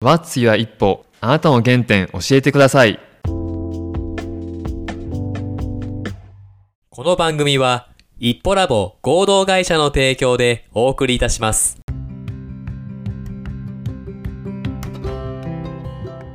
What's your 一歩あなたの原点教えてください。この番組は、一歩ラボ合同会社の提供でお送りいたします。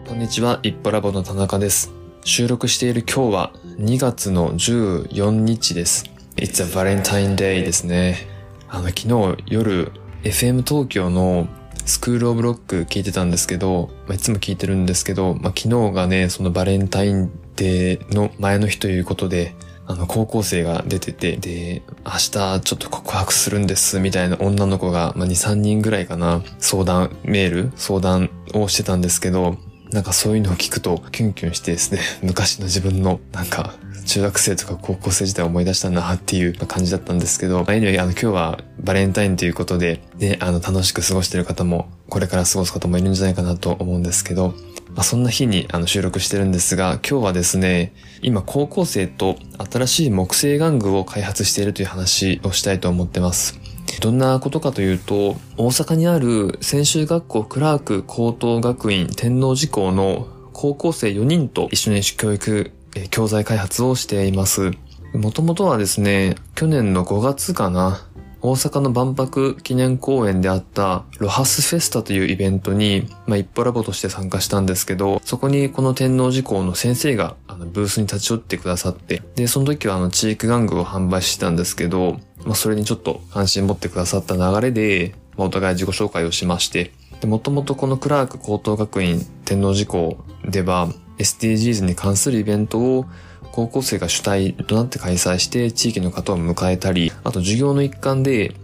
こんにちは、一歩ラボの田中です。収録している今日は2月の14日です。It's a Valentine Day ですね。あの、昨日夜、FM 東京のスクールオブロック聞いてたんですけど、まあ、いつも聞いてるんですけど、まあ、昨日がね、そのバレンタインデーの前の日ということで、あの、高校生が出てて、で、明日ちょっと告白するんです、みたいな女の子が、まあ、2、3人ぐらいかな、相談、メール、相談をしてたんですけど、なんかそういうのを聞くとキュンキュンしてですね、昔の自分のなんか中学生とか高校生時代を思い出したなっていう感じだったんですけど、まあ、anyway, あの今日はバレンタインということで、ね、あの楽しく過ごしてる方も、これから過ごす方もいるんじゃないかなと思うんですけど、まあ、そんな日にあの収録してるんですが、今日はですね、今高校生と新しい木製玩具を開発しているという話をしたいと思ってます。どんなことかというと、大阪にある専修学校クラーク高等学院天王寺校の高校生4人と一緒に教育、え教材開発をしています。もともとはですね、去年の5月かな、大阪の万博記念公園であったロハスフェスタというイベントに、まあ、一歩ラボとして参加したんですけど、そこにこの天皇寺校の先生があのブースに立ち寄ってくださって、で、その時はあの地域玩具を販売してたんですけど、まあ、それにちょっと関心持ってくださった流れで、まあ、お互い自己紹介をしまして、で、もともとこのクラーク高等学院天皇寺校では SDGs に関するイベントを高校生が主体となって開催して地域の方を迎えたり、あと授業の一環で、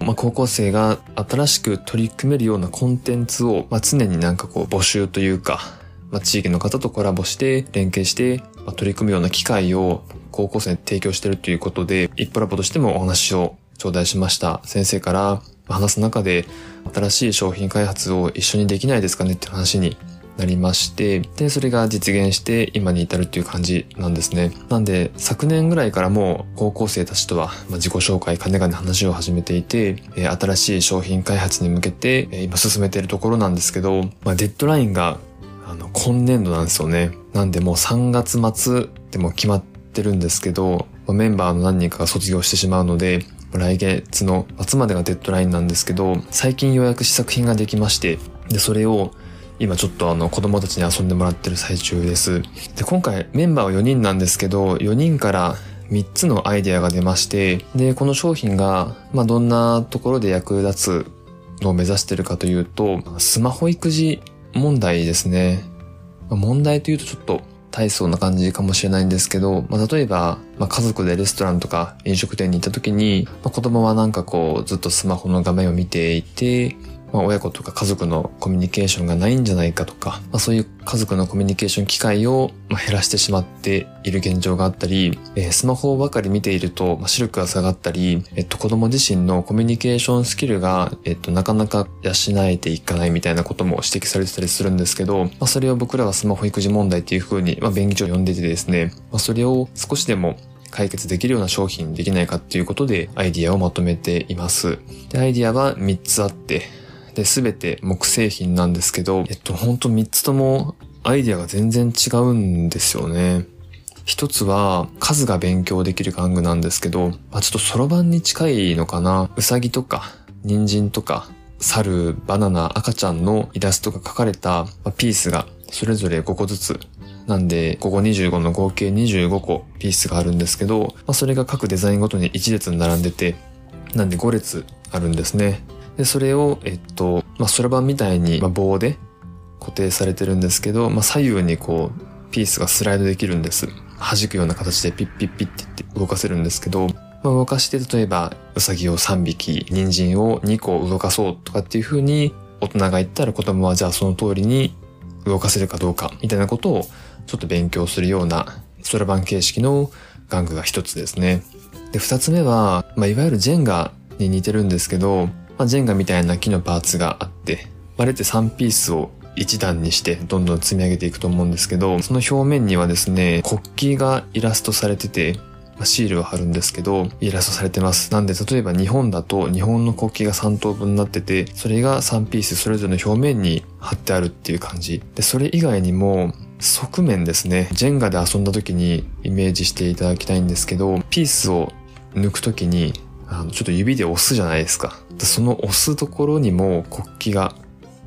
まあ、高校生が新しく取り組めるようなコンテンツを、まあ、常になんかこう募集というか、まあ、地域の方とコラボして連携して、まあ、取り組むような機会を高校生に提供してるということで、一歩ラボとしてもお話を頂戴しました。先生から話す中で新しい商品開発を一緒にできないですかねって話になりまして、で、それが実現して今に至るっていう感じなんですね。なんで、昨年ぐらいからもう高校生たちとは、ま、自己紹介、かねがね話を始めていて、え新しい商品開発に向けて、え今進めているところなんですけど、まあ、デッドラインが、あの、今年度なんですよね。なんでもう3月末でも決まってるんですけど、メンバーの何人かが卒業してしまうので、来月の末までがデッドラインなんですけど、最近ようやく試作品ができまして、で、それを今ちょっとあの子供たちに遊んでもらってる最中です。で、今回メンバーは4人なんですけど、4人から3つのアイデアが出まして、で、この商品が、まあ、どんなところで役立つのを目指してるかというと、スマホ育児問題ですね。問題というとちょっと大層な感じかもしれないんですけど、まあ、例えば、まあ、家族でレストランとか飲食店に行った時に、まあ、子供はなんかこうずっとスマホの画面を見ていて、まあ、親子とか家族のコミュニケーションがないんじゃないかとか、まあ、そういう家族のコミュニケーション機会を減らしてしまっている現状があったり、えースマホばかり見ていると、視力が下がったり、えっと、子供自身のコミュニケーションスキルが、えっと、なかなか養えていかないみたいなことも指摘されてたりするんですけど、まあ、それを僕らはスマホ育児問題っていう風に、まあ、便宜上呼んでてですね、まあ、それを少しでも解決できるような商品できないかっていうことでアイディアをまとめています。で、アイディアは3つあって、で、すべて木製品なんですけど、えっと、ほんと3つともアイディアが全然違うんですよね。一つは数が勉強できる玩具なんですけど、まあ、ちょっとそろばんに近いのかな。うさぎとか、人参とか、猿、バナナ、赤ちゃんのイラストが描かれたピースがそれぞれ5個ずつ。なんで、ここ25の合計25個ピースがあるんですけど、まあ、それが各デザインごとに1列に並んでて、なんで5列あるんですね。で、それを、えっと、まあ、そろばんみたいに、まあ、棒で固定されてるんですけど、まあ、左右にこう、ピースがスライドできるんです。弾くような形でピッピッピッって動かせるんですけど、まあ、動かして例えば、ウサギを3匹、人参を2個動かそうとかっていう風に、大人が言ったら子供はじゃあその通りに動かせるかどうか、みたいなことをちょっと勉強するような、そろばん形式の玩具が一つですね。で、二つ目は、まあ、いわゆるジェンガに似てるんですけど、まあ、ジェンガみたいな木のパーツがあって、まあ、あれって3ピースを一段にしてどんどん積み上げていくと思うんですけど、その表面にはですね、国旗がイラストされててま、シールを貼るんですけど、イラストされてます。なんで、例えば日本だと日本の国旗が3等分になってて、それが3ピースそれぞれの表面に貼ってあるっていう感じ。で、それ以外にも、側面ですね。ジェンガで遊んだ時にイメージしていただきたいんですけど、ピースを抜く時に、あの、ちょっと指で押すじゃないですか。その押すところにも国旗が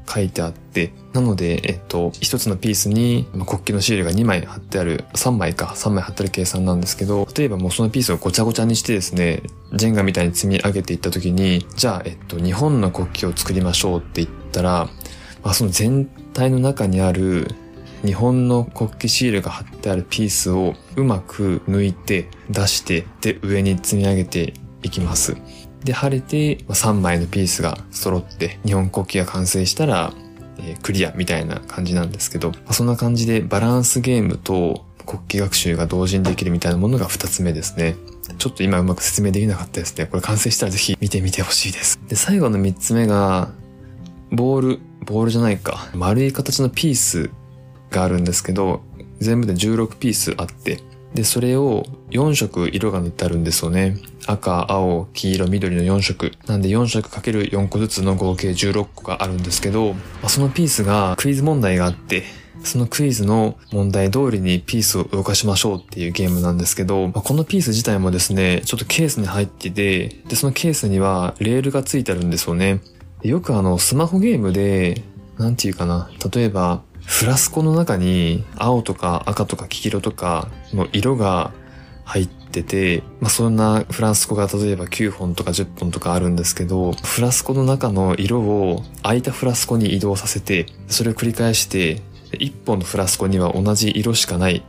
書いてあって、なので、えっと、一つのピースに国旗のシールが2枚貼ってある、3枚か、3枚貼ってる計算なんですけど、例えばもうそのピースをごちゃごちゃにしてですね、ジェンガみたいに積み上げていった時に、じゃあ、えっと、日本の国旗を作りましょうって言ったら、まあ、その全体の中にある日本の国旗シールが貼ってあるピースをうまく抜いて出してで上に積み上げていきます。で、晴れて3枚のピースが揃って日本国旗が完成したら、えー、クリアみたいな感じなんですけど、そんな感じでバランスゲームと国旗学習が同時にできるみたいなものが2つ目ですね。ちょっと今うまく説明できなかったですね。これ完成したらぜひ見てみてほしいです。で、最後の3つ目が、ボール、ボールじゃないか。丸い形のピースがあるんですけど、全部で16ピースあって、で、それを4色色が塗ってあるんですよね。赤、青、黄色、緑の4色。なんで4色かける4個ずつの合計16個があるんですけど、まあ、そのピースがクイズ問題があって、そのクイズの問題通りにピースを動かしましょうっていうゲームなんですけど、まあ、このピース自体もですね、ちょっとケースに入ってて、で、そのケースにはレールがついてあるんですよね。よくあの、スマホゲームで、なんていうかな、例えば、フラスコの中に青とか赤とか黄色とかの色が入ってて、まあ、そんなフラスコが例えば9本とか10本とかあるんですけど、フラスコの中の色を空いたフラスコに移動させて、それを繰り返して、1本のフラスコには同じ色しかない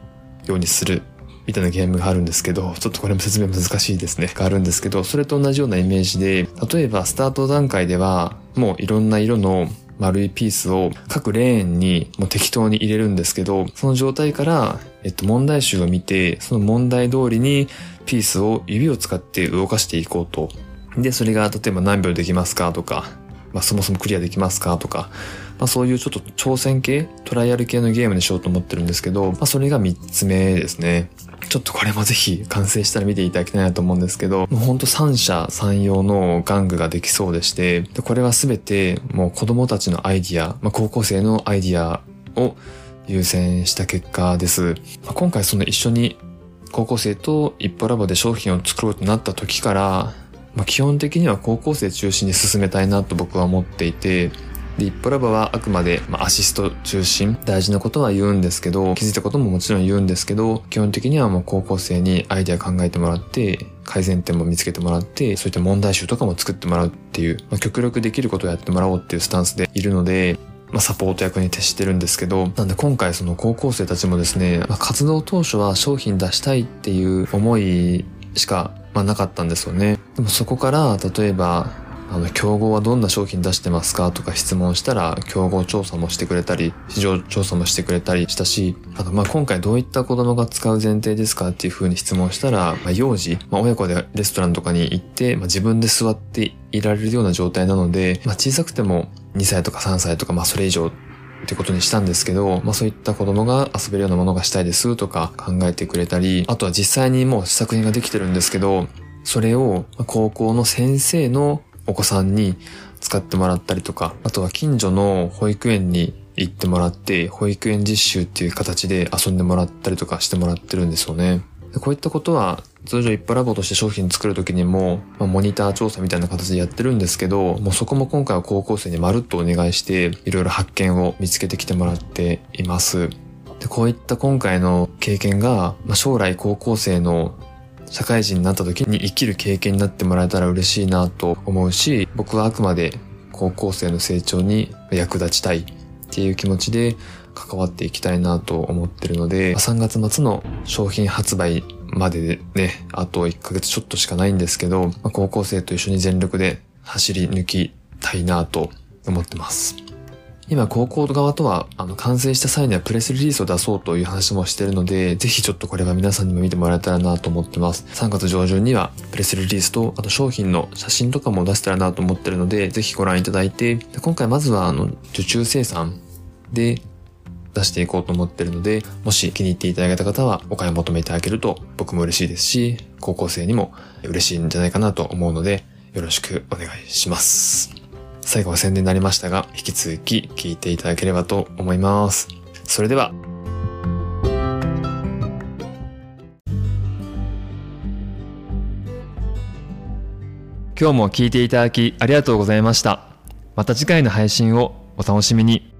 ようにするみたいなゲームがあるんですけど、ちょっとこれも説明難しいですね。があるんですけど、それと同じようなイメージで、例えばスタート段階では、もういろんな色の丸いピースを各レーンにもう適当に入れるんですけど、その状態から、えっと、問題集を見て、その問題通りにピースを指を使って動かしていこうと。で、それが例えば何秒できますかとか、まあそもそもクリアできますかとか、まあそういうちょっと挑戦系、トライアル系のゲームにしようと思ってるんですけど、まあそれが3つ目ですね。ちょっとこれもぜひ完成したら見ていただきたいなと思うんですけど、もうほんと三者三様の玩具ができそうでして、でこれはすべてもう子供たちのアイディア、まあ、高校生のアイディアを優先した結果です。まあ、今回その一緒に高校生と一歩ラボで商品を作ろうとなった時から、まあ、基本的には高校生中心に進めたいなと僕は思っていて、で、一歩ラボはあくまで、まあ、アシスト中心、大事なことは言うんですけど、気づいたことももちろん言うんですけど、基本的にはもう高校生にアイデア考えてもらって、改善点も見つけてもらって、そういった問題集とかも作ってもらうっていう、まあ、極力できることをやってもらおうっていうスタンスでいるので、まあ、サポート役に徹してるんですけど、なんで今回その高校生たちもですね、まあ、活動当初は商品出したいっていう思いしか、まあ、なかったんですよね。でもそこから、例えば、あの、競合はどんな商品出してますかとか質問したら、競合調査もしてくれたり、市場調査もしてくれたりしたし、あと、ま、今回どういった子供が使う前提ですかっていう風に質問したら、まあ、幼児、まあ、親子でレストランとかに行って、まあ、自分で座っていられるような状態なので、まあ、小さくても2歳とか3歳とか、まあ、それ以上ってことにしたんですけど、まあそういった子供が遊べるようなものがしたいですとか考えてくれたり、あとは実際にもう試作品ができてるんですけど、それを高校の先生のお子さんに使ってもらったりとか、あとは近所の保育園に行ってもらって、保育園実習っていう形で遊んでもらったりとかしてもらってるんですよね。こういったことは通常一歩ラボとして商品作るときにも、まあ、モニター調査みたいな形でやってるんですけど、もうそこも今回は高校生にまるっとお願いして、いろいろ発見を見つけてきてもらっています。で、こういった今回の経験が、まあ、将来高校生の社会人になった時に生きる経験になってもらえたら嬉しいなと思うし、僕はあくまで高校生の成長に役立ちたいっていう気持ちで関わっていきたいなと思ってるので、3月末の商品発売まででね、あと1ヶ月ちょっとしかないんですけど、高校生と一緒に全力で走り抜きたいなと思ってます。今、高校側とは、あの、完成した際にはプレスリリースを出そうという話もしてるので、ぜひちょっとこれは皆さんにも見てもらえたらなと思ってます。3月上旬にはプレスリリースと、あと商品の写真とかも出せたらなと思ってるので、ぜひご覧いただいて、今回まずは、あの、受注生産で、出していこうと思ってるので、もし気に入っていただけた方はお買い求めいただけると僕も嬉しいですし、高校生にも嬉しいんじゃないかなと思うので、よろしくお願いします。最後は宣伝になりましたが、引き続き聞いていただければと思います。それでは、今日も聞いていただきありがとうございました。また次回の配信をお楽しみに。